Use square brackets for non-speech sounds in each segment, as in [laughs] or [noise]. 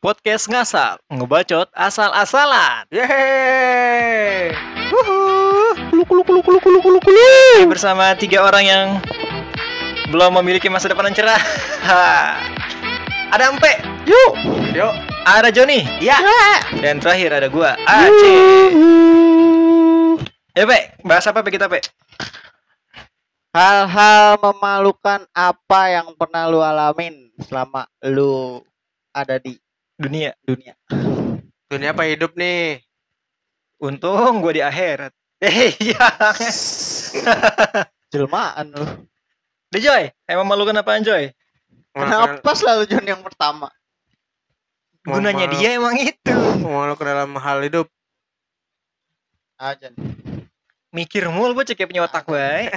Podcast ngasal, ngebacot asal-asalan. Yeay. Bersama tiga orang yang belum memiliki masa depan yang cerah. [laughs] ada Empe, Yuk. Yuk. ada Joni, Ya. dan terakhir ada gua, Aceh. Ya, Pe, bahas apa Pe kita, Pe? Hal-hal memalukan apa yang pernah lu alamin selama lu ada di Dunia. dunia? Dunia apa hidup nih? Untung gua di akhirat. [laughs] Eh, iya. [laughs] Jelmaan lu. Deh, Joy, emang memalukan apaan, Joy? Kenapa selalu John yang pertama? Gunanya dia emang itu. Memalukan dalam hal hidup. Ajan. Mikir mulu bocah kayak punya otak baik.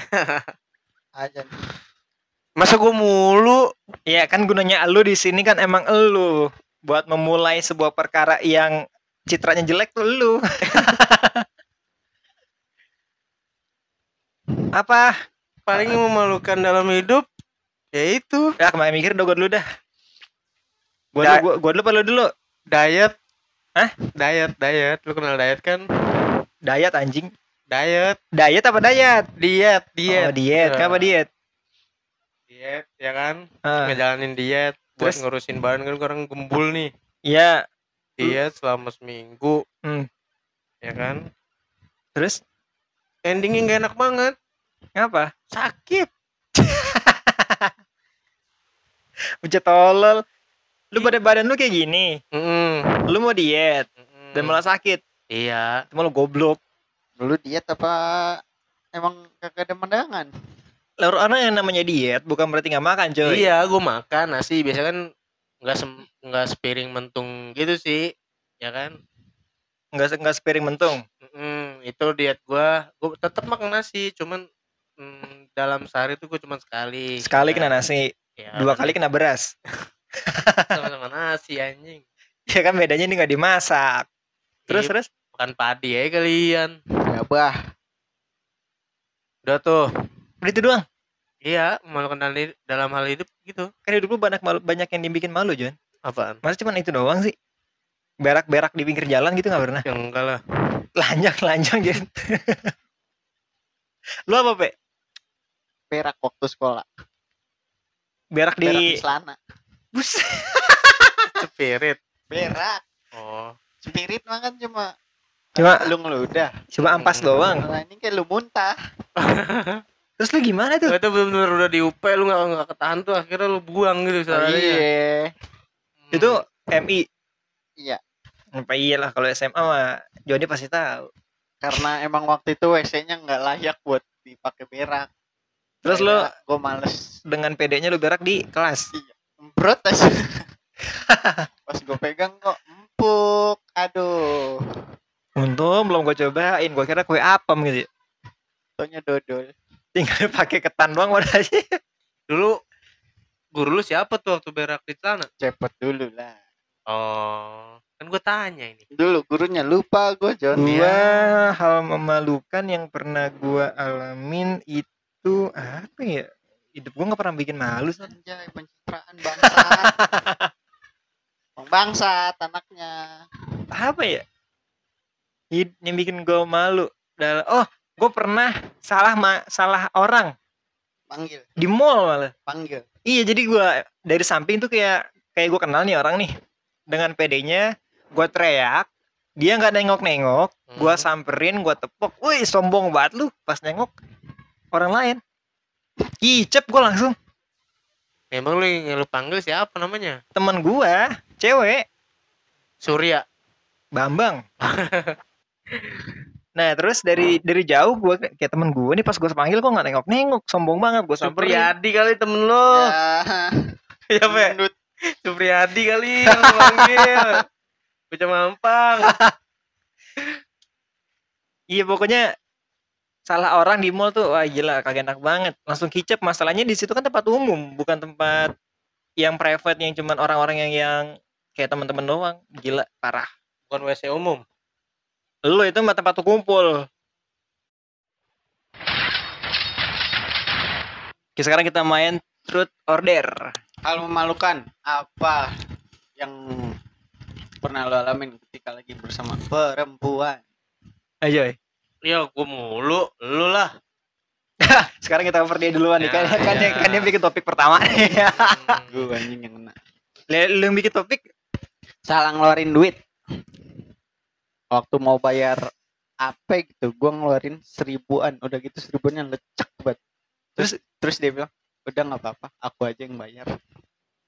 [laughs] Ajan. Masa gua mulu? Iya kan gunanya elu di sini kan emang elu buat memulai sebuah perkara yang citranya jelek tuh elu. [laughs] Apa? Paling memalukan dalam hidup ya itu Ya kemarin mikir udah gua dulu dah. Gua Da- dulu, gua, gua dulu apa lu dulu? diet. Hah? Diet, diet. Lu kenal diet kan? Diet anjing. Diet, Diet apa diet? diet, diet. Oh, diet. Eh, Kenapa diet? Diet, ya kan? Ah, Ngejalanin diet buat Terus? ngurusin badan kan orang gembul nih. Iya. Diet selama seminggu. Hmm. Ya kan? Terus Endingnya nggak enak banget. ngapa? Sakit. [laughs] Udah tolol. Lu pada badan lu kayak gini. Mm-mm. Lu mau diet Mm-mm. dan malah sakit. Iya. Cuma lu goblok. Lu diet apa emang kagak ada mendangan? Lalu orang yang namanya diet bukan berarti nggak makan, coy. Iya, gue makan nasi biasa kan nggak sem- nggak sepiring mentung gitu sih, ya kan? Nggak se- nggak sepiring mentung. Mm, itu diet gua, gue tetap makan nasi, cuman mm, dalam sehari tuh gue cuman sekali. Sekali ya kena kan? nasi, Ya, dua kali kena beras. [laughs] sama-sama nasi anjing. Ya kan bedanya ini nggak dimasak. Terus Iya, terus makan padi ya kalian. Ya bah. Udah tuh. Udah itu doang. Iya, dalam hid- dalam hal hidup gitu. Kan hidup lu banyak malu, banyak yang dibikin malu, Jon. Apaan? Masa cuma itu doang sih? Berak-berak di pinggir jalan gitu nggak pernah. Yang enggak lah. Lanjang, lanjang [laughs] gitu. lu apa, Pe? Perak waktu sekolah. Berak di di celana. bus. [laughs] Spirit. Berak. Oh. Spirit mah kan cuma Cuma lu ngeludah. cuma ampas doang. Nah, ini kayak lu muntah. [laughs] Terus lu gimana tuh? Itu bener-bener udah diupe lu nggak nggak ketahan tuh akhirnya lu buang gitu Oh, soalnya. iya. Itu MI. Iya. Apa iyalah kalau SMA mah Joni pasti tahu. Karena emang waktu itu WC-nya nggak layak buat dipakai berak. Terus lu gue males dengan pedenya lu berak di kelas. Aja. [laughs] Pas gue pegang kok empuk. Aduh. Untung belum gua cobain, gua kira kue apem gitu. Tonya dodol. Tinggal pakai ketan doang udah aja. Dulu guru lu siapa tuh waktu berak di celana? Cepet dulu lah. Oh, kan gue tanya ini. Dulu gurunya lupa gue John. Gua hal memalukan yang pernah gua alamin itu apa ya? Hidup gua nggak pernah bikin malu. Anjay pencitraan bangsat. [laughs] Bang bangsat anaknya. Apa ya? Hid- Yang bikin gua malu. Dal- Oh, gua pernah salah ma- salah orang Panggil, di mall malah. panggil. Iya, jadi gua dari samping tuh kayak kayak gua kenal nih orang nih. Dengan pedenya gua teriak, dia nggak nengok-nengok, Hmm. samperin, gua tepok. Wih, sombong banget lu pas nengok orang lain. Kicep gua langsung. Emang lu yang lu panggil siapa namanya? Temen gua, cewek, Surya. Bambang. [laughs] Nah, terus dari dari jauh gua kayak temen gua nih pas gua panggil kok nggak nengok-nengok, sombong banget gua samperin. Supriyadi kali temen lu. Ya. [laughs] Iya, Pe. Supriyadi kali yang panggil. [laughs] Bocah mampang. [laughs] Iya, pokoknya salah orang di mall tuh wah gila kagak enak banget. Langsung kicep masalahnya di situ kan tempat umum, bukan tempat yang private yang cuman orang-orang yang yang kayak teman-teman doang. Gila, parah. Bukan WC umum. Lu itu mah tempat kumpul. Oke, sekarang kita main truth order. Hal memalukan apa yang pernah lu alamin ketika lagi bersama perempuan? Ayo. Ya gue mulu, lu lah. [laughs] Sekarang kita cover dia duluan nih kan Ya, kan, dia, ya. kan dia bikin topik pertama nih. Hmm. Gue [laughs] anjing yang kena. Lu lu yang bikin topik Salah ngeluarin duit. Waktu mau bayar apa gitu, gua ngeluarin seribuan. Udah gitu seribuannya lecek banget. Terus terus dia bilang, udah nggak apa-apa, aku aja yang bayar.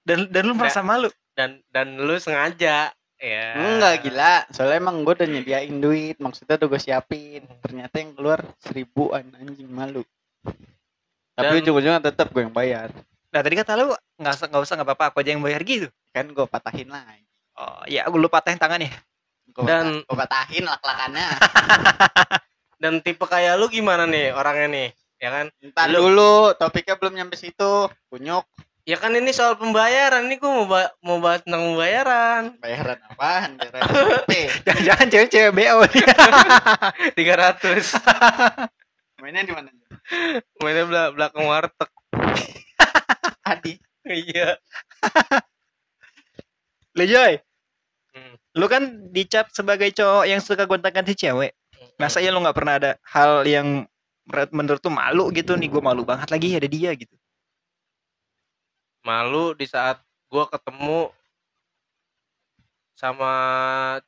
dan dan lu merasa malu. Dan dan lu sengaja ya. Enggak gila, soalnya emang gue udah nyediain duit, maksudnya udah gue siapin. Ternyata yang keluar seribuan anjing malu. Tapi ujung-ujungnya tetap gue yang bayar. Nah tadi kata lu nggak usah nggak usah nggak apa-apa aku aja yang bayar gitu. Kan gue patahin lagi. Oh ya lu patahin tangannya. Dan- gue patahin lak-lakannya. [laughs] Dan tipe kayak lu gimana nih orangnya nih? Ya kan? Ntar Lu- dulu, topiknya belum nyampe situ. Kunyuk, Ya kan ini soal pembayaran. Ini gue mau ba- mau bahas tentang pembayaran. bayaran apaan? [laughs] Jangan-jangan cewek-cewek BO nih. [laughs] 300. Mainnya di mana? Mainnya bela- belakang warteg. Adi. Iya. Lu Joy, Hmm. Lu kan dicap sebagai cowok yang suka gonta-ganti cewek. Masa ya lu nggak pernah ada hal yang menurut- tuh malu gitu nih gue malu banget lagi ada dia gitu. malu di saat gua ketemu sama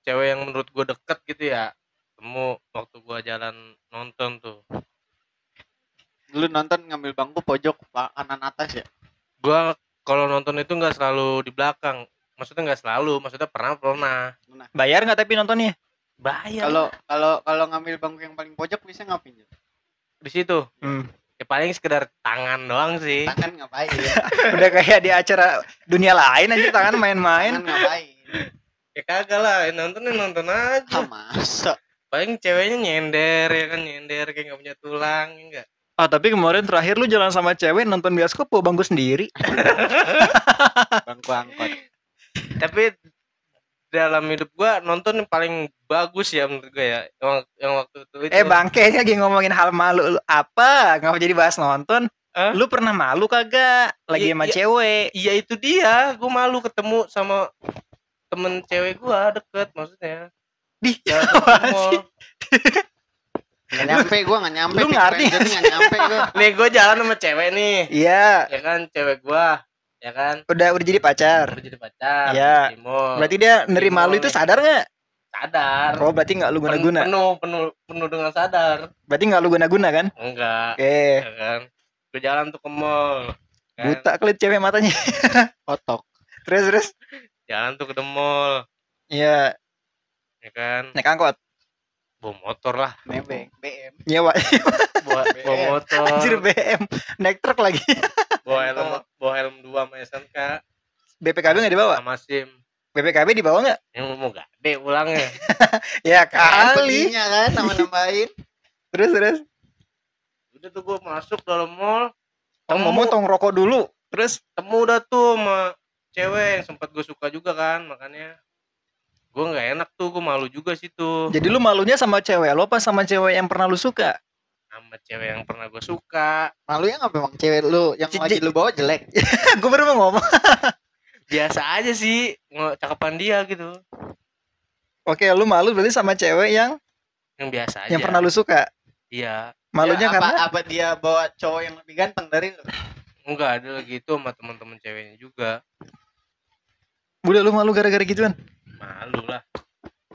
cewek yang menurut gua deket gitu ya ketemu waktu gua jalan nonton tuh Lu nonton ngambil bangku pojok kanan atas ya? gua kalau nonton itu nggak selalu di belakang maksudnya nggak selalu maksudnya pernah pernah Bayar nggak tapi nontonnya? bayar Kalau kalau kalau ngambil bangku yang paling pojok bisa ngapain? Di situ Hmm. ya paling sekedar tangan doang sih Tangan ngapain? [laughs] Udah kayak di acara dunia lain aja tangan main-main. Tangan ngapain? ya kagak lah ya nonton ya nonton aja Ah, masa? paling ceweknya nyender ya kan nyender kayak nggak punya tulang ya enggak Ah tapi kemarin terakhir lu jalan sama cewek nonton bioskop bawa bangku sendiri. [laughs] Bangku angkot. Tapi dalam hidup gua nonton yang paling bagus ya menurut gua ya yang, yang waktu itu itu Eh bangke ini lagi ngomongin hal malu lu apa? Ngapa jadi bahas nonton? Hah? Lu pernah malu kagak lagi Iya, sama iya. cewek? iya itu dia gua malu ketemu sama temen cewek gua deket maksudnya Di [laughs] sih? Nggak nyampe gua nggak nyampe. Lu ngerti nggak nyampe gua. [laughs] nih gua jalan sama cewek nih Iya, ya kan cewek gua ya kan udah udah jadi pacar. udah jadi pacar Iya. di mall. Berarti dia nerima lu itu sadar nggak? sadar Oh berarti nggak lu Pen- guna-guna? penuh penuh penuh dengan sadar Berarti nggak lu guna-guna kan? enggak Oke, ya kan gua jalan tuh ke mall kan. buta kelit cewek matanya. [laughs] Kotok. Terus terus. jalan tuh ke mall Iya, ya kan naik angkot. Bawa motor lah Nebeng. BM. Nyewa bawa, motor anjir BM. Naik truk lagi. bawa helm bawa helm dua sama SNK BPKB nggak dibawa? sama SIM BPKB dibawa nggak? yang mau gede pulangnya [laughs] Ya Kan kali. Belinya kan nama nambahin. Terus terus. udah tuh gua masuk dalam mall Temu. ngomong tong rokok dulu. Terus temu udah tuh sama cewek yang sempat gue suka juga kan makanya gue nggak enak tuh gue malu juga situ jadi lu malunya sama cewek lo apa sama cewek yang pernah lu suka? sama cewek yang pernah gue suka Malunya nggak memang cewek lu yang lagi lu bawa jelek. [laughs] gue baru mau ngomong. [laughs] biasa aja sih cakapan dia gitu Oke, lu malu berarti sama cewek yang yang biasa aja yang pernah lu suka. iya Malunya Ya, apa, karena apa dia bawa cowok yang lebih ganteng dari lu? enggak ada lagi itu sama teman-teman ceweknya juga udah lu malu gara-gara gituan. Malu lah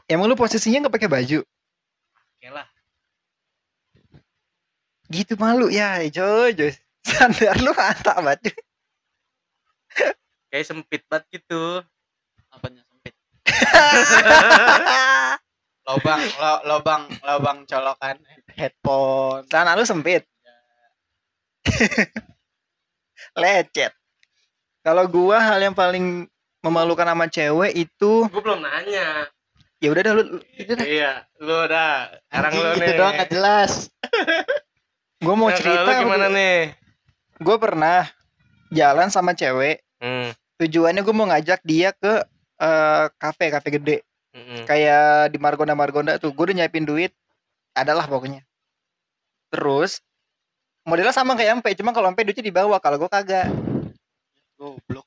Emang lu posisinya nggak pakai baju? oke lah Gitu malu ya, coy, coy. Sandar lu mantap banget. cuy. kayak sempit banget gitu Apanya sempit? [laughs] Lobang, lo, lobang, lobang colokan headphone. Celana lu sempit. [laughs] Lecet. Kalau gua hal yang paling memalukan sama cewek itu gue belum nanya ya udah dah lu itu dah. iya lu dah sekarang lu gitu nih doang nggak jelas. [laughs] Gua mau Nah, cerita lu gimana nih Gue pernah jalan sama cewek. hmm. Tujuannya gue mau ngajak dia ke eh, kafe kafe gede. mm-mm. Kayak di Margonda Margonda tuh. Gue udah nyiapin duit. Adalah pokoknya. Terus modelnya sama kayak Ampe, cuma kalau Ampe duitnya dibawa, kalau gue kagak. Goblok.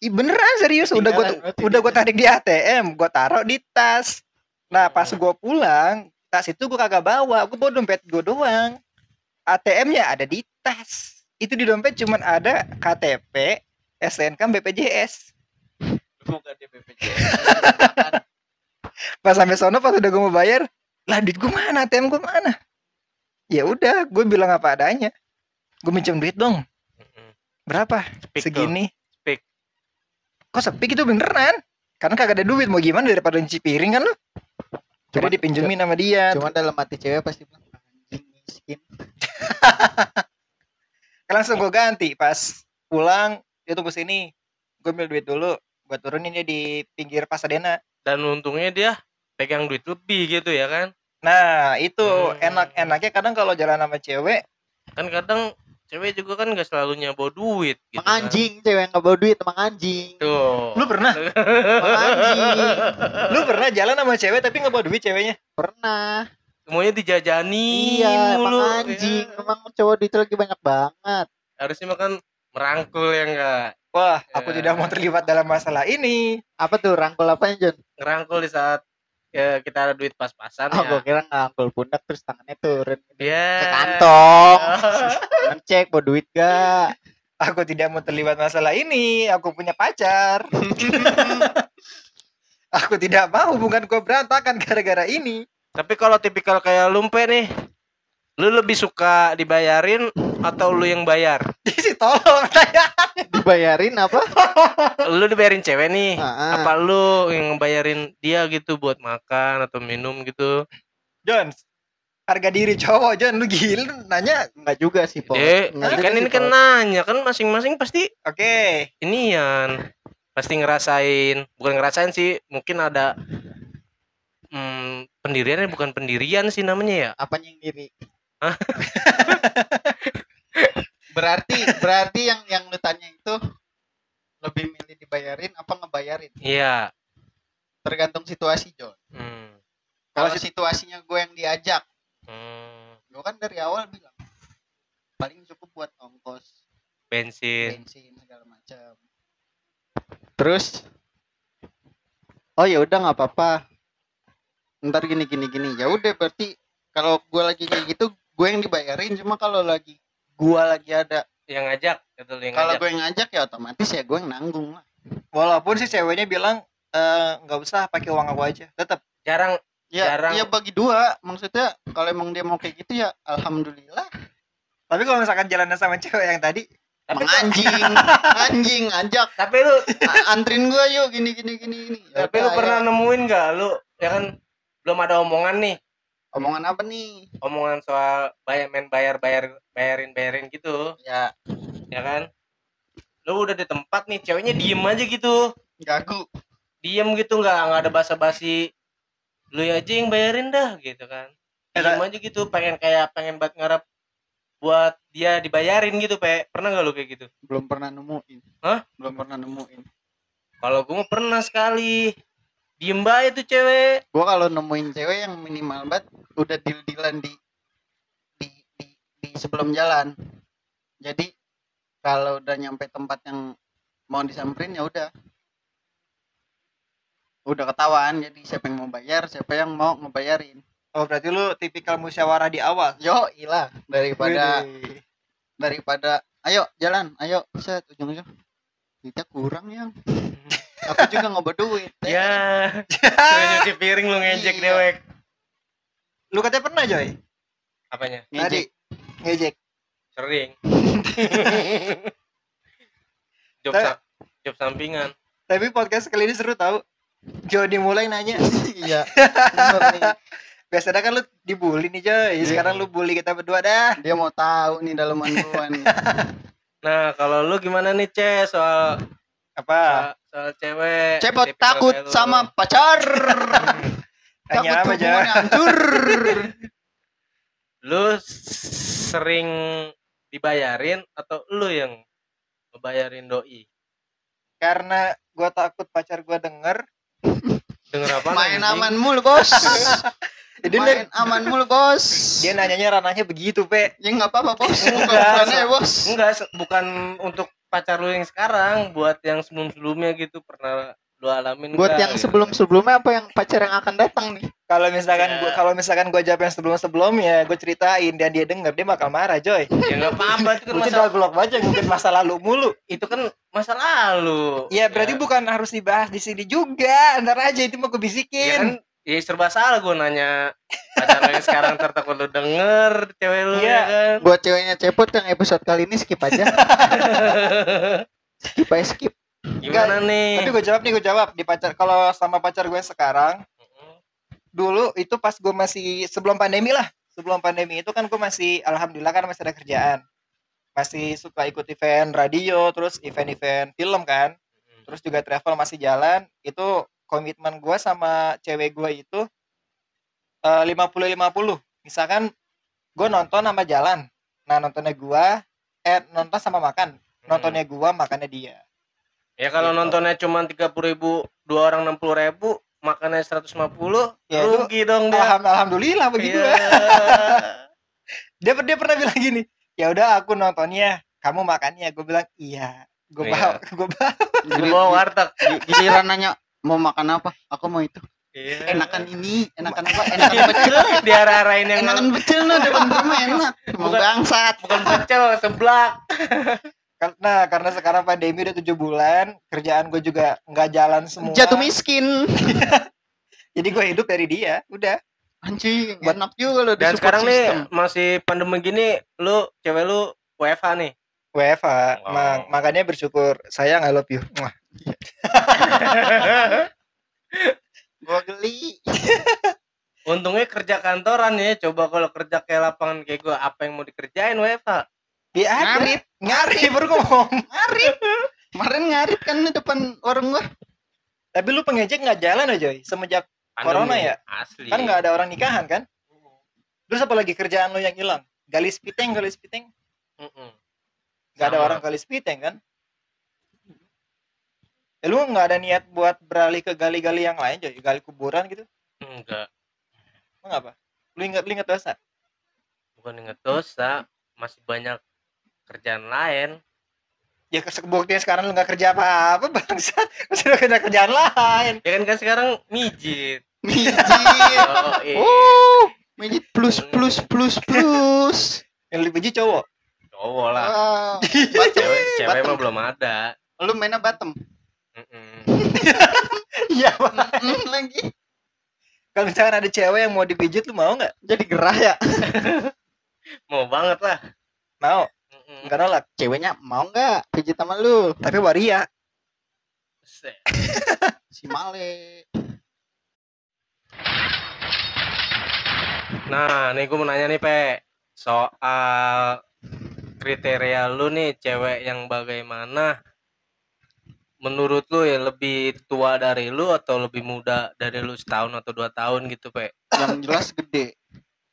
Ih, beneran serius udah gua Ketinggalan berarti udah gua tarik di ATM, gua taruh di tas. Nah, pas gua pulang, tas itu gua kagak bawa, gua bawa dompet gua doang. ATM-nya ada di tas. Itu di dompet cuman ada KTP, STNK, BPJS. Bukan di BPJS. [laughs] Pas sampai sono pas udah gua mau bayar, lah duit gua mana? ATM gua mana? Ya udah, gue bilang apa adanya. Gue minjem duit dong. Berapa? Speak. Segini. Kok sepi gitu beneran? Karena kagak ada duit mau gimana daripada nyuci piring kan lu? Jadi Cuman- dipinjemin sama dia. Cuma dalam hati cewek pasti bilang anjing miskin. [laughs] langsung gue ganti pas pulang dia tunggu sini gue ambil duit dulu gue turunin dia di pinggir Pasadena Dan untungnya dia pegang duit lebih gitu ya kan. nah itu Hmm. enak-enaknya kadang kalau jalan sama cewek Kan kadang cewek juga kan gak selalu bawa duit gitu. Emang anjing cewek yang nggak bawa duit emang anjing. Kan. Tuh. lu pernah Emang anjing. lu pernah jalan sama cewek tapi nggak bawa duit ceweknya Pernah. Semuanya dijajani Iya, mulu. emang ya. anjing. Emang cowok duit lagi banyak banget. Harusnya makan merangkul ya enggak. wah aku Ya. tidak mau terlibat dalam masalah ini Apa tuh rangkul apanya John? Ngerangkul di saat ya, kita ada duit pas-pasan Oh, ya. gua kira ngerangkul pundak terus tangannya turun Ya. ke kantong. [laughs] Ngecek bawa duit gak? aku tidak mau terlibat masalah ini aku punya pacar [laughs] aku tidak mau hubungan gue berantakan gara-gara ini Tapi kalau tipikal kayak lumpe nih, lu lebih suka dibayarin atau lu yang bayar? [laughs] tolong Dibayarin apa? Lu dibayarin cewek nih, Ah, ah. apa lu yang ngebayarin dia gitu buat makan atau minum gitu? Jones harga diri cowok John lu gila lu nanya Enggak juga sih, Po. Eh, Enggak kan ini kan nanya kan masing-masing pasti oke inian pasti ngerasain bukan ngerasain sih mungkin ada hmm, pendirian bukan pendirian sih namanya ya Apanya yang diri? [laughs] [laughs] Berarti berarti yang yang lu tanya itu lebih milih dibayarin apa ngebayarin? iya Tergantung situasi, John. hmm. Kalau situasinya gue yang diajak, Hmm. gue kan dari awal bilang paling cukup buat ongkos bensin bensin segala macam. Terus Oh ya udah nggak apa-apa. Ntar gini gini gini. Ya udah berarti kalau gue lagi kayak gitu gue yang dibayarin cuma kalau lagi gue lagi ada yang ngajak gitu yang kalau gue yang ngajak ya otomatis ya gue yang nanggung lah. walaupun si ceweknya bilang "Eh, nggak usah pakai uang aku aja tetap jarang Ya, Jarang. ya bagi dua maksudnya kalau emang dia mau kayak gitu ya alhamdulillah. tapi kalau misalkan jalan sama cewek yang tadi tapi Emang anjing, [laughs] anjing ajak tapi lu antrin gue yuk gini gini gini gini. Tapi lu pernah ayo. nemuin gak lu ya kan belum ada omongan nih omongan apa nih? omongan soal bayar main bayar bayar bayarin bayarin gitu Ya ya kan lu udah di tempat nih ceweknya diem aja gitu gagu. diem gitu nggak nggak ada basa-basi lu aja yang bayarin dah gitu kan Eh, diem aja gitu pengen kayak pengen banget ngarep buat dia dibayarin gitu pe pernah nggak lu kayak gitu Belum pernah nemuin. Hah? Belum pernah nemuin. kalau gue pernah sekali diem banget tuh cewek. Gue kalau nemuin cewek yang minimal banget udah deal-dealan di di, di di sebelum jalan. Jadi kalau udah nyampe tempat yang mau disamperin ya udah. Udah ketahuan jadi siapa yang mau bayar siapa yang mau ngebayarin. Oh berarti lu tipikal musyawarah di awal? Yo ilah daripada daripada ayo jalan ayo. Set ujung-ujung. Duitnya kurang yang aku juga nggak bawa duit ya. Suruh nyuci piring lu ngejek Iya. dewek lu katanya pernah Joy? Apanya? Tadi. Ngejek. Ngejek. Sering. [laughs] Job Tapi- sa- job sampingan. Tapi podcast kali ini seru tau. Jo dimulai nanya. [laughs] Iya. Biasanya kan lu dibully nih Joy. Iya. sekarang lu bully kita berdua dah. Dia mau tahu nih dalaman gua nih. [laughs] Nah kalau lu gimana nih ce soal apa? Soal, soal cewek cepot takut lu. sama pacar. [laughs] Takut apa hubungan hancur. Lu sering dibayarin atau lu yang ngebayarin doi? Karena gua takut pacar gua denger. Denger apa main aman mulu bos. [laughs] Jadi main dia, aman mulu bos. Dia nanyanya ranahnya begitu pe. Ya nggak apa-apa bos. Bukan Enggak, ya bos. Enggak bukan untuk pacar lu yang sekarang buat yang sebelum sebelumnya gitu pernah lu alamin Buat nggak yang gitu? sebelum-sebelumnya apa yang pacar yang akan datang nih? Kalau misalkan Ya. gua kalau misalkan gua jawab yang sebelum-sebelumnya, gua ceritain dan dia denger, dia bakal marah, Joy. [laughs] ya nggak apa-apa itu kan Mungkin masa udah blok aja mungkin masa lalu mulu. itu kan masa lalu Ya berarti bukan harus dibahas di sini juga. Ntar aja itu mau gue ya kan bisikin. ya serba salah gue nanya pacar yang sekarang ntar takut lu denger cewek lu Iya. ya kan Buat ceweknya cepot yang episode kali ini skip aja. [laughs] skip aja skip. gimana nih Tapi gue jawab nih, gue jawab di pacar. Kalau sama pacar gue sekarang, dulu itu pas gue masih sebelum pandemi lah. Sebelum pandemi itu kan gue masih, alhamdulillah kan masih ada kerjaan. Masih suka ikut event radio, terus event-event film kan. Terus juga travel masih jalan. Itu komitmen gue sama cewek gue itu eh, lima puluh lima puluh. Misalkan gue nonton sama jalan. Nah nontonnya gue, eh nonton sama makan. Nontonnya gue, makannya dia. ya kalau gitu. nontonnya cuma tiga puluh ribu dua orang enam puluh ribu makannya 150 Ya, itu rugi dong dia Alham- Alhamdulillah begitu Iya. [laughs] dia dia pernah bilang gini ya udah aku nontonnya kamu makannya gue bilang iya gue Iya. bawa gue bawa Gua bawa warteg Gi- Giliran nanya mau makan apa? Aku mau itu. Iya. Enakan ini, enakan apa? [laughs] Enakan pecel. diarah-arahin yang Enakan pecel no depan rumah enak. Mau bangsat. bukan pecel seblak nah karena sekarang pandemi udah tujuh bulan kerjaan gue juga nggak jalan semua Jatuh miskin. [laughs] jadi gue hidup dari dia udah Anjing, enak juga lo di dan sekarang system. nih masih pandemi gini lu cewek lu WFH nih WFH Oh. ma- makanya bersyukur sayang I love you Mwah. [laughs] Gua geli. untungnya kerja kantoran ya coba kalau kerja kayak lapangan kayak gua apa yang mau dikerjain WFH ya ada Ngarit. ngari baru ngomong Ngarit. Kemarin ngarit kan di depan warung gua. tapi lu pengejek nggak jalan aja Joy. semenjak Corona Pandemi. ya? asli kan nggak ada orang nikahan kan terus apa lagi kerjaan lo yang hilang galis piteng galis piteng. Nggak ada orang galis piteng kan? Ya, lu nggak ada niat buat beralih ke gali-gali yang lain jadi gali kuburan gitu? Enggak emang apa lu ingat lu ingat dosa? Bukan inget dosa masih banyak kerjaan lain. Ya kesebuktinya sekarang lu nggak kerja apa-apa [laughs] bangsat. Masih lu kerja kerjaan lain. Ya kan kan sekarang mijit. Mijit. oh, iya. Oh, mijit plus plus plus plus. [laughs] yang lebih biji cowok cowok lah Ah, cewek cewek mah belum ada lu mainnya Batem. Mm-mm. iya. Mm, lagi. kalau misalkan ada cewek yang mau dipijit lu mau nggak Jadi gerah ya. mau banget lah mau Mm-mm. nggak nolak Ceweknya mau nggak pijit sama lu? tapi waria. [laughs] Si Male. Nah, nih gue mau nanya nih, Pe. Soal kriteria lu nih cewek yang bagaimana? Menurut lu ya lebih tua dari lu atau lebih muda dari lu setahun atau dua tahun gitu, Pe? Yang jelas gede.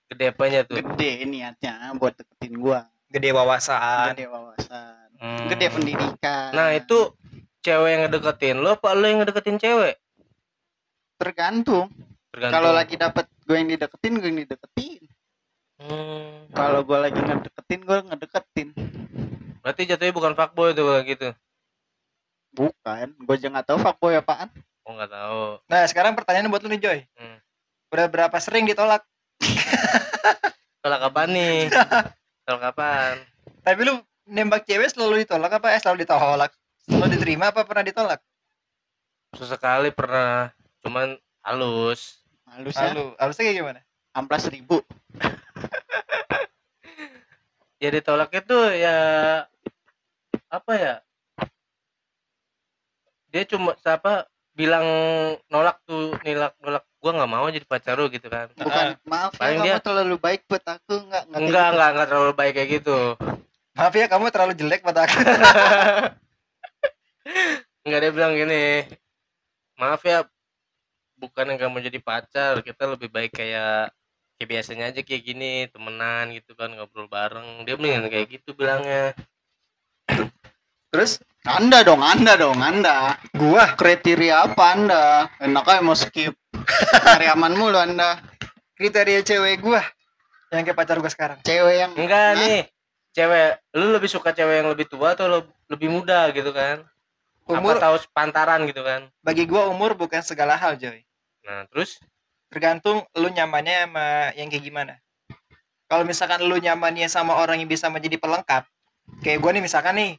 Gede apanya tuh? Gede niatnya buat deketin gua. gede wawasan Gede wawasan. Hmm. Gede pendidikan. Nah, itu cewek yang ngedeketin lu apa lu yang ngedeketin cewek? tergantung. Tergantung. Kalau lagi dapet gue yang dideketin, gue yang dideketin. Hmm. Kalau gue lagi ngedeketin, gue ngedeketin. Berarti jatuhnya bukan fuckboy tuh kalau gitu. Bukan, gue aja nggak tahu fuckboy apaan. Oh, nggak tahu. nah sekarang pertanyaan buat lu nih Joy Hmm. udah berapa sering ditolak [laughs] Tolak kapan nih? Tolak kapan? Tapi lu nembak cewek selalu ditolak apa eh selalu ditolak? Selalu diterima apa pernah ditolak? Sesekali pernah, cuman halus. Halus ya, Lalu, harusnya kayak gimana? amplas ribu. [laughs] ya ditolaknya tuh ya apa ya dia cuma siapa bilang nolak tuh nolak nolak gua nggak mau jadi pacar lu gitu kan Bukan, maaf ya, Paling kamu dia- terlalu baik buat aku, nggak nggak enggak gitu. enggak enggak terlalu baik kayak gitu [laughs] Maaf ya kamu terlalu jelek pada aku. [laughs] enggak dia bilang gini maaf ya bukan yang kamu jadi pacar kita lebih baik kayak kayak biasanya aja kayak gini temenan gitu kan ngobrol bareng dia mendingan kayak gitu bilangnya Terus Anda dong, Anda dong, Anda. gua Kriteria apa Anda? Enak aja mau skip. Cari aman mulu Anda. kriteria cewek gua yang kayak pacar gua sekarang. Cewek yang enggak Nah. nih cewek lu lebih suka cewek yang lebih tua atau lu lebih muda gitu kan Umur apa tahu sepantaran gitu kan bagi gua umur bukan segala hal, Joy. nah terus Tergantung lu nyamannya sama yang kayak gimana. Kalau misalkan lu nyamannya sama orang yang bisa menjadi pelengkap, kayak gua nih misalkan nih,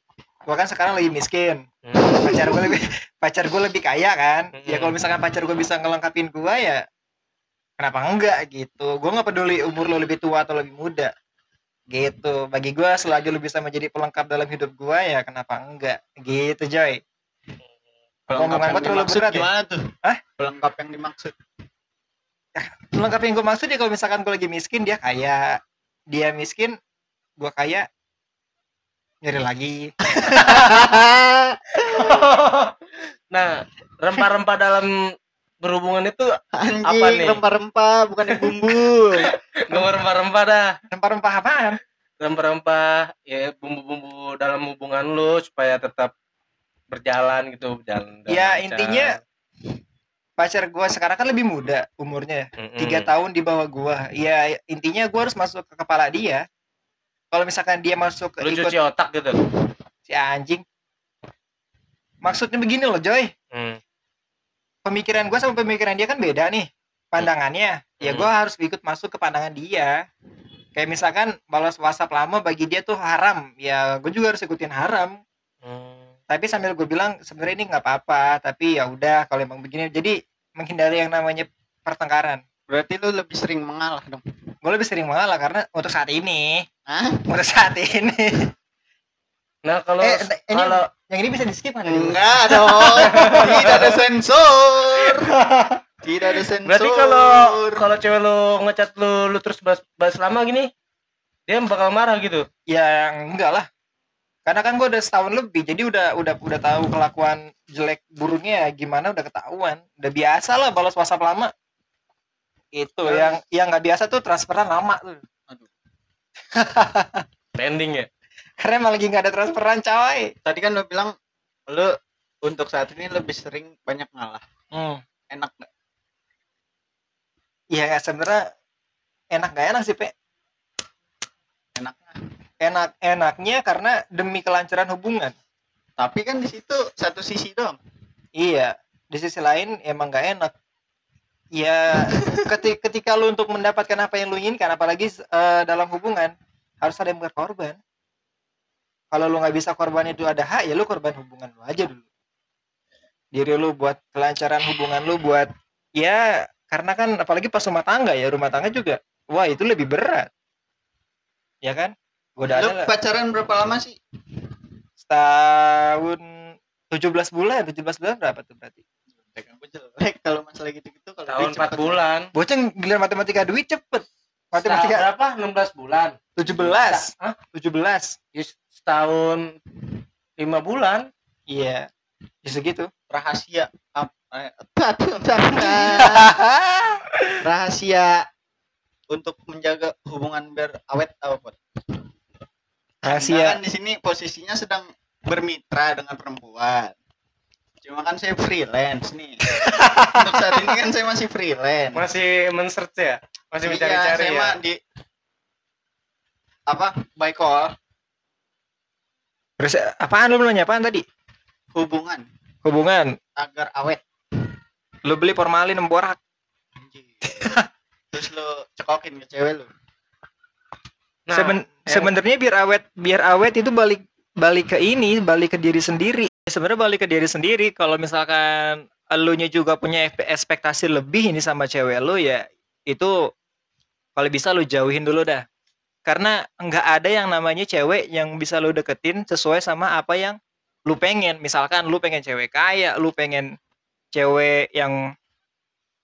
gua kan sekarang lagi miskin. hmm, Pacar gua lebih pacar gua lebih kaya kan. Ya Mm-mm. kalau misalkan pacar gua bisa ngelengkapin gua ya kenapa enggak gitu. Gua nggak peduli umur lu lebih tua atau lebih muda. Gitu. Bagi gua selagi lu bisa menjadi pelengkap dalam hidup gua ya kenapa enggak? Gitu, Joy. Pelengkap Omongan yang gua terlalu dimaksud berat ya? gimana tuh? Hah? Pelengkap yang dimaksud. Pelengkap yang gue maksud ya kalau misalkan gue lagi miskin dia kaya, dia miskin, gua kaya, nyari lagi. [laughs] nah rempah-rempah dalam berhubungan itu Anjing, Apa nih? rempah-rempah bukannya bumbu. [laughs] nggak rempah-rempah dah Rempah-rempah apaan? rempah-rempah ya bumbu-bumbu dalam hubungan lu supaya tetap berjalan gitu berjalan Ya, lancar. intinya pacar gua sekarang kan lebih muda umurnya, Mm-mm. tiga tahun di bawah gua. Ya intinya gua harus masuk ke kepala dia. Kalau misalkan dia masuk ke lu ikut cuci otak gitu si anjing. Maksudnya begini loh, Joy. Hmm. Pemikiran gua sama pemikiran dia kan beda nih pandangannya. Ya Hmm. gua harus ikut masuk ke pandangan dia. Kayak misalkan balas WhatsApp lama bagi dia tuh haram. Ya gue juga harus ikutin haram. Hmm. Tapi sambil gue bilang sebenarnya ini nggak apa-apa tapi ya udah kalau emang begini jadi menghindari yang namanya pertengkaran Berarti lu lebih sering mengalah dong. gue lebih sering mengalah karena untuk saat ini Hah? untuk saat ini nah kalau Eh, ent- ini- kalau yang ini bisa di skip nggak Enggak dong. Tidak ada sensor. Tidak ada sensor. berarti kalau kalau cewek lu ngechat lu lu terus bahas, bahas lama gini dia bakal marah gitu ya enggak lah karena kan gue udah setahun lebih jadi udah udah udah tahu kelakuan jelek buruknya gimana udah ketahuan. Udah biasa lah balas WhatsApp lama. Itu yang yang nggak biasa tuh transferan lama tuh. [laughs] Pending ya? Karena emang lagi nggak ada transferan coy. Tadi kan lu bilang lu untuk saat ini lebih sering banyak ngalah. hmm. Enak nggak? Iya sebenarnya enak gak enak sih pe Enaknya. enak enaknya karena demi kelancaran hubungan. Tapi kan di situ satu sisi dong. iya di sisi lain emang gak enak. Ya [laughs] ketika, ketika lu untuk mendapatkan apa yang lu inginkan apalagi eh, dalam hubungan harus ada yang berkorban kalau lu nggak bisa korban itu ada hak ya lu korban hubungan lu aja dulu. Diri lu buat kelancaran hubungan lu buat ya karena kan apalagi pas rumah tangga ya rumah tangga juga wah itu lebih berat. Ya kan godaannya lah. pacaran berapa lama sih? setahun 17 bulan 17 bulan berapa tuh berarti? Jelek kalau masalah gitu-gitu kalau tahun duit 4 cepet. bulan. Bocah giliran matematika duit cepet. Setahun matematika berapa 16 bulan. 17 Hah? 17 Ya, setahun lima bulan. Iya. Ya segitu. Rahasia. Eh, [laughs] rahasia untuk menjaga hubungan biar awet apa Anda rahasia kan di sini posisinya sedang bermitra dengan perempuan. Cuma kan saya freelance nih. [laughs] Untuk saat ini kan saya masih freelance. masih men-search ya masih Iya, mencari-cari saya ya mah di apa by call terus apaan lu nanya apaan tadi hubungan hubungan agar awet. lu beli formalin borak Anjing. Terus lo cekokin ke cewek lo. Nah Seben- sebenarnya biar awet biar awet itu balik balik ke ini balik ke diri sendiri. Sebenarnya balik ke diri sendiri. Kalau misalkan elunya juga punya ekspektasi lebih ini sama cewek lu ya itu kalau bisa lu jauhin dulu dah. Karena nggak ada yang namanya cewek yang bisa lu deketin sesuai sama apa yang lu pengen. Misalkan lu pengen cewek kaya lu pengen cewek yang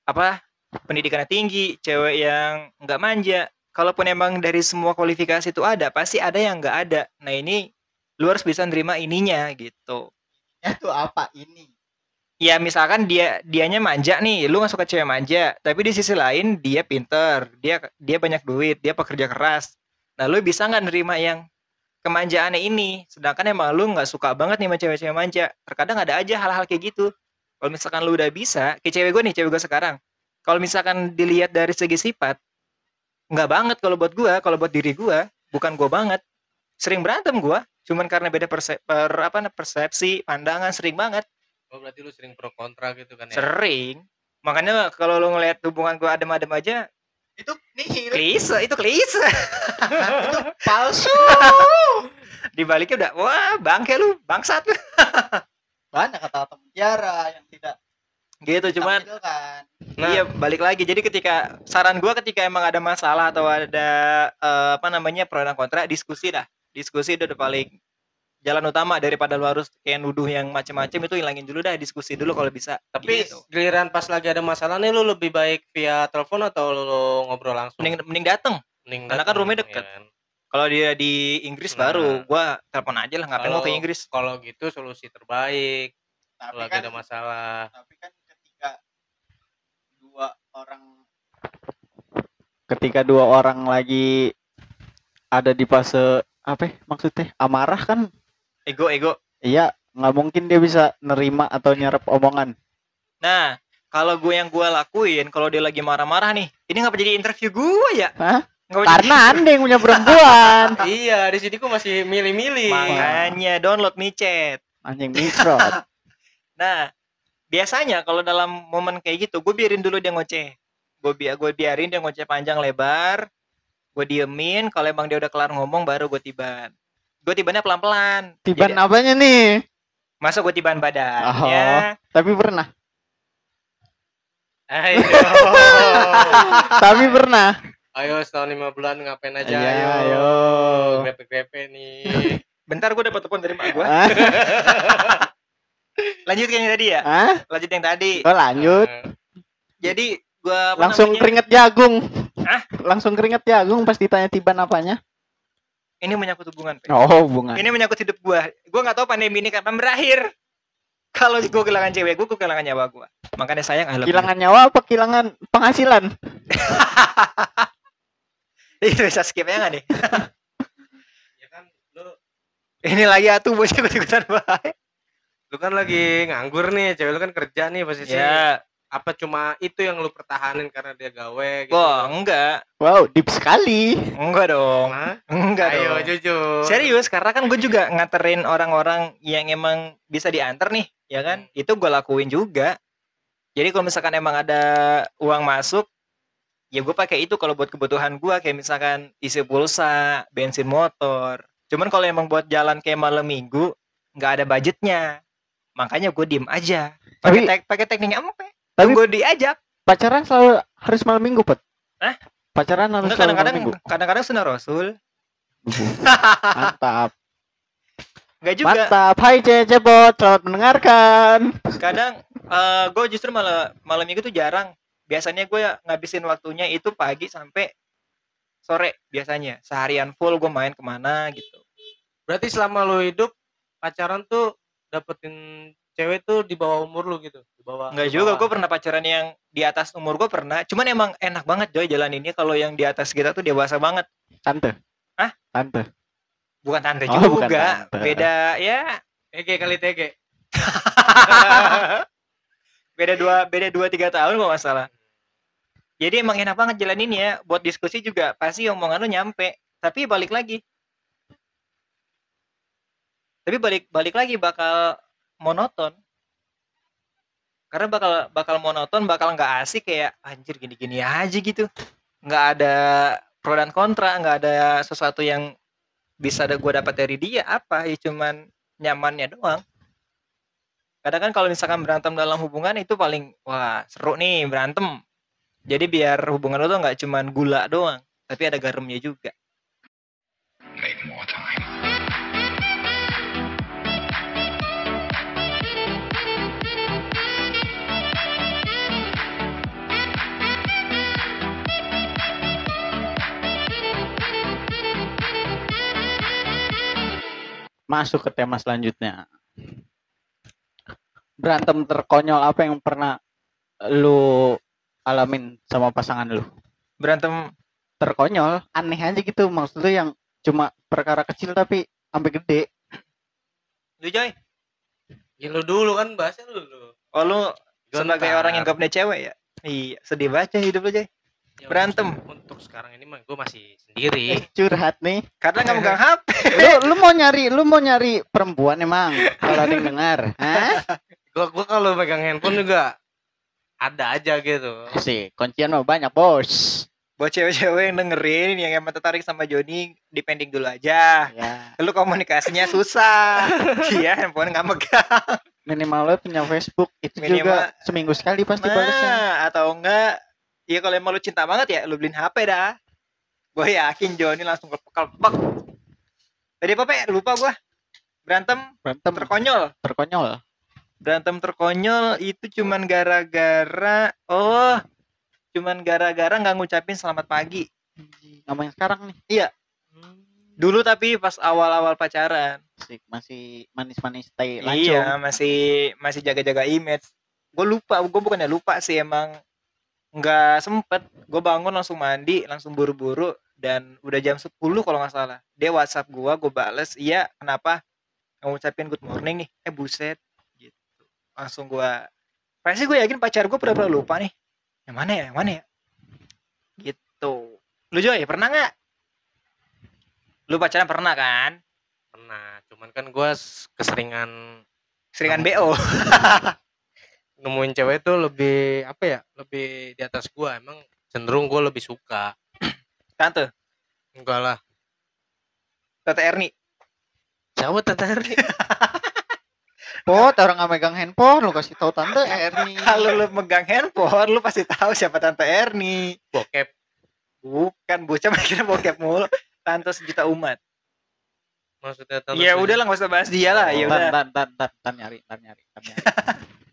apa pendidikannya tinggi cewek yang nggak manja kalaupun emang dari semua kualifikasi itu ada pasti ada yang nggak ada. Nah ini lu harus bisa nerima ininya gitu. Ya tuh apa? Ini? ya misalkan dia dianya manja nih lu nggak suka cewek manja tapi di sisi lain dia pinter dia dia banyak duit dia pekerja keras. Nah lu bisa nggak nerima yang kemanjaannya ini? Sedangkan emang lu nggak suka banget nih sama cewek-cewek manja. Terkadang ada aja hal-hal kayak gitu. Kalau misalkan lu udah bisa kayak cewek gue nih cewek gue sekarang. Kalau misalkan dilihat dari segi sifat nggak banget kalau buat gue kalau buat diri gue bukan gue banget sering berantem gue cuman karena beda perse per apa persepsi pandangan sering banget Oh berarti lu sering pro kontra gitu kan ya? sering makanya kalau lu ngelihat hubungan gua adem-adem aja Itu nihil. klise itu klise [laughs] Palsu. [laughs] dibaliknya udah wah bangke lu bangsat [laughs] Banyak kata-kata mutiara yang tidak gitu cuman ditampilkan. Nah. iya balik lagi jadi ketika saran gua ketika emang ada masalah atau ada eh, apa namanya pro dan kontra diskusi dah diskusi itu udah paling jalan utama daripada lu harus kayak nuduh yang macem-macem itu hilangin dulu dah diskusi dulu kalau bisa Tapi Gitu. giliran pas lagi ada masalah nih lu lebih baik via telepon atau lu ngobrol langsung? mending mending dateng Mending karena kan dateng, rumahnya ya deket. kan? kalau dia di Inggris Nah. baru gua telepon aja lah ngapain mau ke Inggris Kalau gitu solusi terbaik Tapi kalau lagi kan, ada masalah. tapi kan orang ketika dua orang lagi ada di fase apa ya, maksudnya? Amarah kan? Ego ego. Iya nggak mungkin dia bisa nerima atau nyerap omongan. Nah kalau gue yang gue lakuin kalau dia lagi marah-marah nih ini ngapa jadi interview gue ya? Hah? Karena anda yang punya perempuan. [laughs] Iya, di sini gua masih milih-milih. makanya download micet. Anjing mikro [laughs] Nah, biasanya kalau dalam momen kayak gitu, gue biarin dulu dia ngoceh. Gue biar gue biarin dia ngoceh panjang lebar. Gue diemin. Kalau emang dia udah kelar ngomong, baru gue tiban. Gue tibannya pelan-pelan. tiban Jadi, apanya nih Masa gue tiban badannya? tapi pernah Ayo. [laughs] tapi pernah ayo setahun lima bulan ngapain aja Iya, ayo. ayo. Grepe-grepe nih. Bentar gue dapat telepon dari mak gue. [laughs] Lanjut yang tadi ya. Hah? Lanjut yang tadi. Oh, lanjut Nah, Jadi gue langsung keringet jagung Hah? langsung keringet jagung pas ditanya tiban apanya Ini menyangkut hubungan. Pe. oh bunga Ini menyangkut hidup gue. Gue nggak tahu pandemi ini kapan berakhir. Kalau gue kehilangan cewek gue, gue kehilangan nyawa gue. Makanya sayang, I you. kehilangan nyawa apa kehilangan penghasilan [laughs] Itu bisa skip ya nggak nih? [laughs] ya kan lu Ini lagi atuh bos ikut-ikutan baik. Lu kan lagi nganggur nih, cewek lu kan kerja nih posisi. Ya, Apa cuma itu yang lu pertahanin karena dia gawe gitu? wah enggak, wow deep sekali enggak dong, Hah? enggak Ayo dong. jujur. Serius, karena kan gue juga nganterin orang-orang yang emang bisa diantar nih, ya kan? Hmm. Itu gue lakuin juga. Jadi kalau misalkan emang ada uang masuk, ya gue pakai itu kalau buat kebutuhan gue, kayak misalkan isi pulsa, bensin motor. Cuman kalau emang buat jalan kayak malam minggu, nggak ada budgetnya, makanya gue diem aja. Pakai Tapi- tek pakai teknik empe. Tapi- Tunggu diajak. pacaran selalu harus malam minggu pot Hah? pacaran harus Enggak selalu malam kadang-kadang minggu kadang-kadang sunnah rasul. [laughs] mantap Enggak juga. mantap hai cece bot selamat mendengarkan Kadang eh gue justru malah malam minggu tuh jarang. Biasanya gue ngabisin waktunya itu pagi sampai sore biasanya. Seharian full gue main ke mana gitu. Berarti selama lu hidup pacaran tuh dapetin cewek tuh di bawah umur lu gitu, di bawah. Enggak di juga, gue pernah pacaran yang di atas umur gue pernah. Cuman emang enak banget Joy jalan ini kalau yang di atas kita tuh dewasa banget. tante Hah? tante Bukan tante Oh, bukan juga. tante. Beda ya TG kali TG. [laughs] beda dua beda dua tiga tahun kok nggak salah. Jadi emang enak banget jalan ini ya. Buat diskusi juga pasti omongan lu nyampe. Tapi balik lagi. Tapi balik balik lagi bakal monoton. Karena bakal bakal monoton, bakal nggak asik kayak anjir gini-gini aja gitu. Nggak ada pro dan kontra, nggak ada sesuatu yang bisa ada gua dapat dari dia apa ya cuman nyamannya doang. Kadang kan kalau misalkan berantem dalam hubungan itu paling wah seru nih berantem. Jadi biar hubungan lo tuh nggak cuman gula doang, tapi ada garamnya juga. Make more time. Masuk ke tema selanjutnya berantem terkonyol apa yang pernah lu alamin sama pasangan lu Berantem terkonyol aneh aja gitu maksud lu yang cuma perkara kecil tapi sampai gede lu Joy. Ya lu dulu kan bahasnya lu dulu. Oh lu sebagai orang yang gak punya cewek ya? Iya, sedih banget hidup lu Joy. Ya, berantem. Un- untuk sekarang ini mah gue masih sendiri Eh, curhat nih. Karena nggak megang [laughs] HP. Lu lu mau nyari lu mau nyari perempuan emang kalau ada yang dengar. Hah? gue gua kalau megang handphone juga ada aja gitu Sih, kuncian mah banyak, Bos. Buat cewek-cewek yang dengerin yang emang tertarik sama Joni, dipending dulu aja. Ya, Lu komunikasinya susah. [laughs] Iya, handphone nggak megang. minimal lo punya Facebook itu Minimal- juga seminggu sekali pasti balasnya. Nah, atau enggak ya kalau emang lu cinta banget ya lu beliin HP dah. Gue yakin Joni langsung kelepek-kelepek. Tadi apa? Lupa gua. Berantem Berantem terkonyol. terkonyol. Berantem terkonyol itu cuman gara-gara oh, cuman gara-gara nggak ngucapin selamat pagi. Ngomongin sekarang nih. Dulu tapi pas awal-awal pacaran. Sih, masih manis-manis stay Iya, masih masih jaga-jaga image. Gue lupa, gue bukannya lupa sih emang nggak sempet. Gue bangun langsung mandi, langsung buru-buru dan udah jam 10 kalau nggak salah. Dia WhatsApp gua, gue bales, iya kenapa? Nggak ngucapin good morning nih. Eh buset, gitu. Langsung gua, pasti gue yakin pacar gue pernah lupa nih. Yang mana ya? Yang mana ya? Gitu. Lu Joy, pernah nggak? Lu pacaran pernah kan? pernah cuman kan gue keseringan Seringan BO. [laughs] nemuin cewek tuh lebih apa ya lebih di atas gue emang cenderung gue lebih suka Tante, enggak lah Tante Erni. siapa tante Erni [laughs] Pot, orang nggak megang handphone, lu kasih tahu tante Erni. [laughs] Kalau lu megang handphone, lu pasti tahu siapa Tante Erni. bokep Bukan bocah mikirnya bokep mulu. Tante sejuta umat. maksudnya tante Ya udah lah nggak usah bahas dia lah. Ya Tan, udah. tan, tan, tan, tan nyari, tan nyari, tan nyari. [laughs]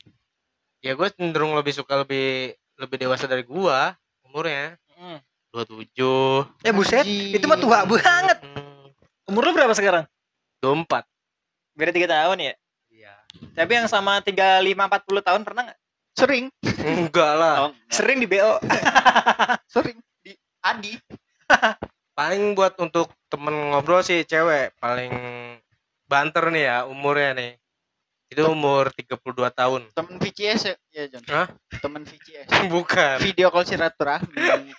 ya gue cenderung lebih suka lebih lebih dewasa dari gua umurnya Hmm. 27 Eh buset, Anjing. itu mah tua banget. hmm, Umur lu berapa sekarang? 24 Beda 3 tahun ya. iya Tapi yang sama 35 40 tahun pernah nggak? Sering. enggak lah Oh, enggak. Sering di BO. [laughs] sering di Adi. [laughs] paling buat untuk temen ngobrol sih cewek paling banter nih ya umurnya nih itu umur 32 tahun Temen VCS ya, ya John. Hah? Temen VCS. [laughs] bukan Video call silaturahmi.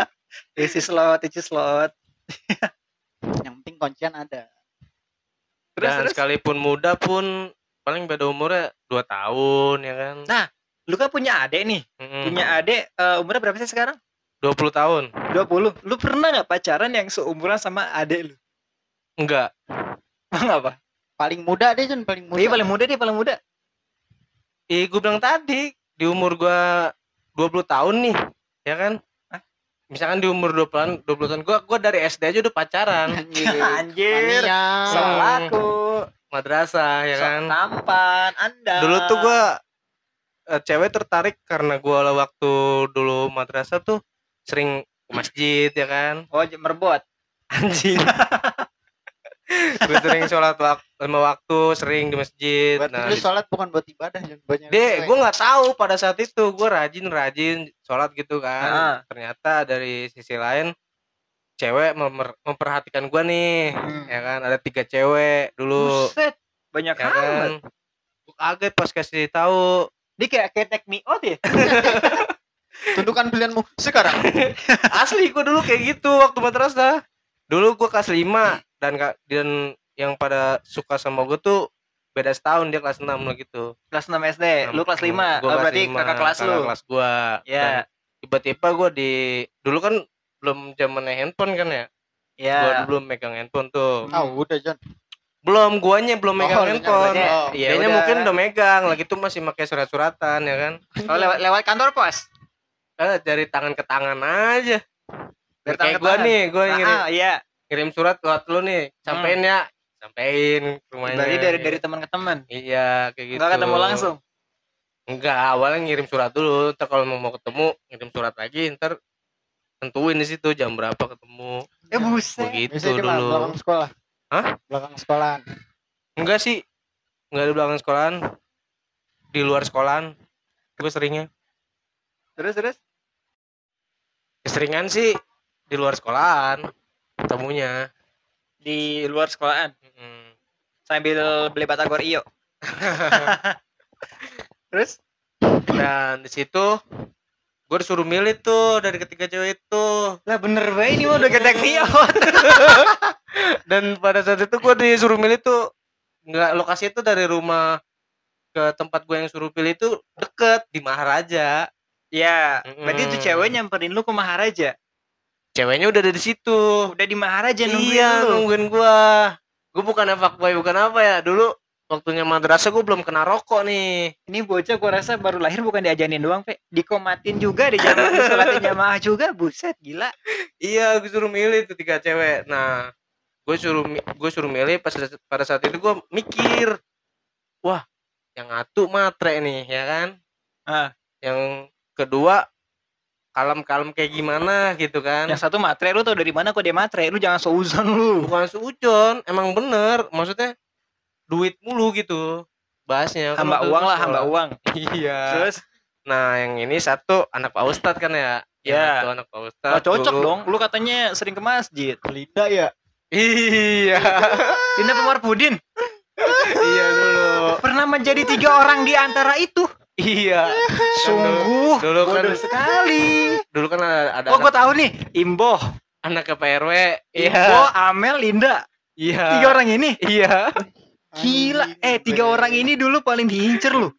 [laughs] Isi slot, isi slot. [laughs] Yang penting kuncian ada. Terus dan terus. sekalipun muda pun paling beda umurnya 2 tahun ya kan Nah, Lu kan punya adek nih. Mm-mm. Punya adek eh, umurnya berapa sih sekarang? 20 tahun 20. Lu pernah nggak pacaran yang seumuran sama adek lu? enggak Emang apa? Paling muda deh John, paling muda. Dia paling muda dia paling muda. Ih, gue bilang tadi di umur gua 20 tahun nih, ya kan? Hah? Misalkan di umur 20 tahun, 20 tahun gua gua dari SD aja udah pacaran, [laughs] Anjir. [laughs] Anjir. Mania. Sok Hmm. laku. madrasah ya sok kan. tampan. Anda. Dulu tuh gua eh, cewek tertarik karena gua waktu dulu madrasah tuh sering ke masjid ya kan. Oh, merbot. [laughs] Gue sering sholat waktu lima waktu sering di masjid. Berarti Nah, lu sholat bukan buat ibadah Dek, cewek. gue nggak tahu pada saat itu gue rajin rajin sholat gitu kan. Ah. Ternyata dari sisi lain cewek memperhatikan gue nih, Hmm. ya kan. Ada tiga cewek dulu, Buset. Banyak ya amat. kan. Gue kaget pas kasih tahu. Dia kayak kayak take me out ya. [laughs] Tundukan pilihanmu sekarang. [laughs] Asli gue dulu kayak gitu waktu madrasah. Dulu gue kelas 5 dan ka- dan yang pada suka sama gue tuh beda setahun dia kelas 6 lah gitu. Kelas 6 SD, lu kelas 5. Gua Oh, berarti lima, kakak kelas lu. kelas gua. Ya. Dan Tiba-tiba gua di dulu kan belum zamannya handphone kan ya. Ya. Gua belum megang handphone tuh. Ah, udah John. Belum, guanya belum megang Oh, handphone. nyampe. Oh, Iya, ya udah. mungkin udah megang, lagi tuh masih pakai surat-suratan ya kan. Oh, lewat lewat kantor pos. Eh, dari tangan ke tangan aja. Dari tangan Kayak tangan. nih, gua Ah, ngirim, ah, iya. ngirim surat buat lu nih, sampein ya. Sampein ke rumahnya. Berarti dari dari teman ke teman. Iya, kayak gitu. Enggak ketemu langsung. Enggak, awalnya ngirim surat dulu. Ntar kalau mau mau ketemu, ngirim surat lagi. Ntar tentuin di situ jam berapa ketemu. Eh buset. Begitu Biasanya mana? dulu. Belakang sekolah. Hah? Belakang sekolahan. Enggak sih, enggak di belakang sekolahan. Di luar sekolahan. Gue seringnya. Terus terus. Keseringan sih di luar sekolahan ketemunya. Di luar sekolahan Mm-mm. sambil beli batagor iyo. [laughs] Terus Dan di situ gue disuruh milih tuh dari ketiga cewek itu Lah bener bae ini mah udah gede kiot. [laughs] dan pada saat itu gue disuruh milih tuh nggak lokasi itu dari rumah ke tempat gue yang suruh pilih itu deket di Maharaja Ya, berarti itu cewek nyamperin lu ke Maharaja. Ceweknya udah ada di situ Udah di Maharaja nungguin iya lu. nungguin gua gua bukan fuckboy bukan apa ya dulu waktunya madrasah gua belum kena rokok nih Ini bocah gua rasa baru lahir bukan diajanin doang, Pe. Dikomatin juga di sholatin [laughs] jamaah juga. Buset, gila. iya gue suruh milih tuh tiga cewek nah gue suruh gue suruh milih pas pada saat itu gua mikir wah yang atu matre nih ya kan Ah. yang kedua kalem-kalem kayak gimana gitu kan Yang satu matre lu tau dari mana kok dia matre? Lu jangan seuzon lu. bukan seujon emang bener maksudnya duit mulu gitu bahasnya Kan Hamba uang lah, hamba uang. [laughs] iya Terus Nah, yang ini satu anak Pak Ustadz kan ya? Yang Ya. satu anak Pak Ustadz. oh, cocok dulu. dong. Lu katanya sering ke masjid. Linda ya Iya. Dina Pemar Pudin iya dulu. pernah menjadi tiga orang di antara itu. Iya. Sungguh dulu kan bodoh sekali. dulu kan ada, ada Oh, gua tahu nih. Imboh, anak ke PRW. Iya. Amel, Linda. Iya. Tiga orang ini. Iya. Gila. Eh, tiga orang ini dulu paling diincer lu.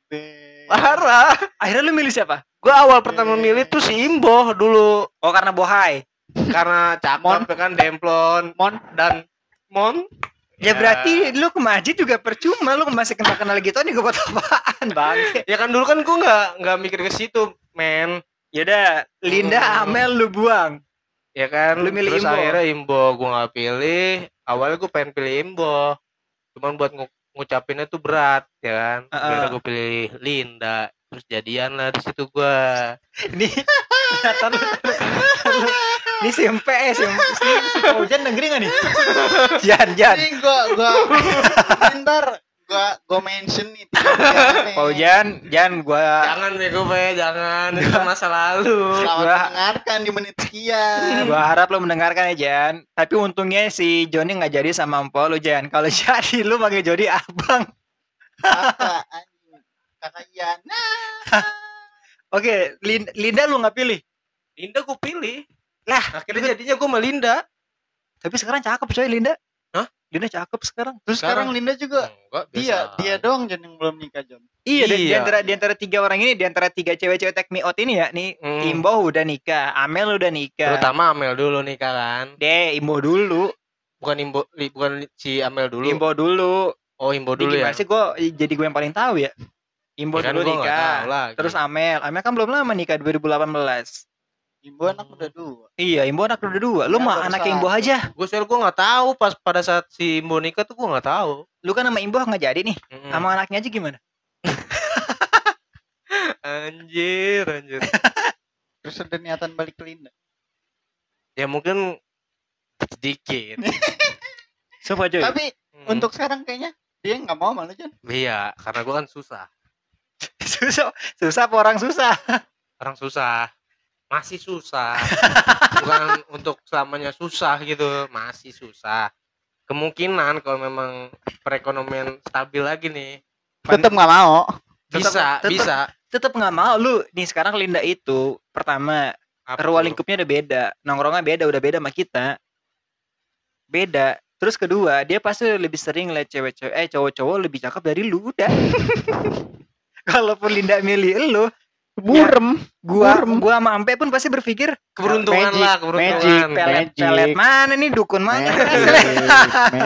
Parah. Akhirnya lu milih siapa? Gua awal pertama milih tuh si Imboh dulu Oh, karena bohai. karena cakep ya kan demplon Mon dan Mon. Ya, berarti lu ke masjid juga percuma lu masih kenal kenal gitu nih gue buat apaan bang? ya kan dulu kan gua nggak nggak mikir ke situ, men. Yaudah, Linda, Hmm. Amel lu buang. Ya kan Lu milih terus Imbo. akhirnya Imbo gua nggak pilih. Awalnya gua pengen pilih Imbo. Cuman buat ngu- ngucapinnya tuh berat ya kan. Heeh. Akhirnya gua pilih Linda. Terus jadian lah di situ gua. Ini [laughs] Ini si MPS si, si, Paujan dengerin gak nih? Jan, Jan. Ini gua gua bentar gua gua mention nih. Paujan, Jan gua Jangan bego Pe, jangan. Itu masa lalu. Selamat Gua- mendengarkan di menit sekian. gua harap lu mendengarkan ya Jan. Tapi untungnya si Joni nggak jadi sama Empo lu Jan. Kalau [laughs] jadi lu manggil Jody abang. Kakak anjing. Kakak Yana. Oke, Lin- Linda lu nggak pilih. Linda gua pilih. Lah, Akhirnya jadinya gua sama Linda. tapi sekarang cakep coy Linda. Hah? Linda cakep sekarang. Terus sekarang Linda juga Enggak, dia biasa. dia doang Jon yang belum nikah Jon. Iya, di- di Iya. antara di antara tiga orang ini, di antara tiga cewek-cewek take me out ini ya, nih Hmm. Imbo udah nikah, Amel udah nikah. Terutama Amel dulu nikah kan. Deh, Imbo dulu, Bukan Imbo li- bukan si Amel dulu. Imbo dulu. Oh, Imbo Dulu ya. gimana sih gue jadi gue yang paling tahu ya. Imbo Ya kan dulu nikah. Terus Amel, Amel kan belum lama nikah 2018. Imbo anak udah dua. Iya, Imbo anak udah dua. Lu Ya, mah anak. Imbo aja. Gue soal gue nggak tahu pas pada saat si Imbo nikah tuh gue nggak tahu. Lu kan sama Imbo nggak jadi nih. Mm-mm. Sama anaknya aja gimana? [laughs] Anjir, anjir. [laughs] Terus ada niatan balik ke Linda. ya mungkin sedikit. [laughs] Sumpah coy. Tapi Hmm. untuk sekarang kayaknya dia nggak mau malu Jon. iya, karena gue kan susah. susah, susah apa orang susah? Orang susah. Masih susah. Bukan untuk selamanya susah gitu, masih susah. Kemungkinan kalau memang perekonomian stabil lagi nih, Tetap nggak mau. bisa, tetep- bisa. Tetep nggak mau lu. Nih sekarang Linda itu pertama Apa ruang lingkupnya udah beda, nongkrongnya beda, udah beda sama kita. Beda. Terus kedua, dia pasti lebih sering liat cewek-cewek, eh cowok-cowok lebih cakep dari lu udah. [laughs] Kalaupun Linda milih lu, Burem. gua Burem. gua sama Ampe pun pasti berpikir keberuntungan Magic, lah, keberuntungan. magic, pelet Magic. pelet mana nih dukun mana? Magic, [laughs]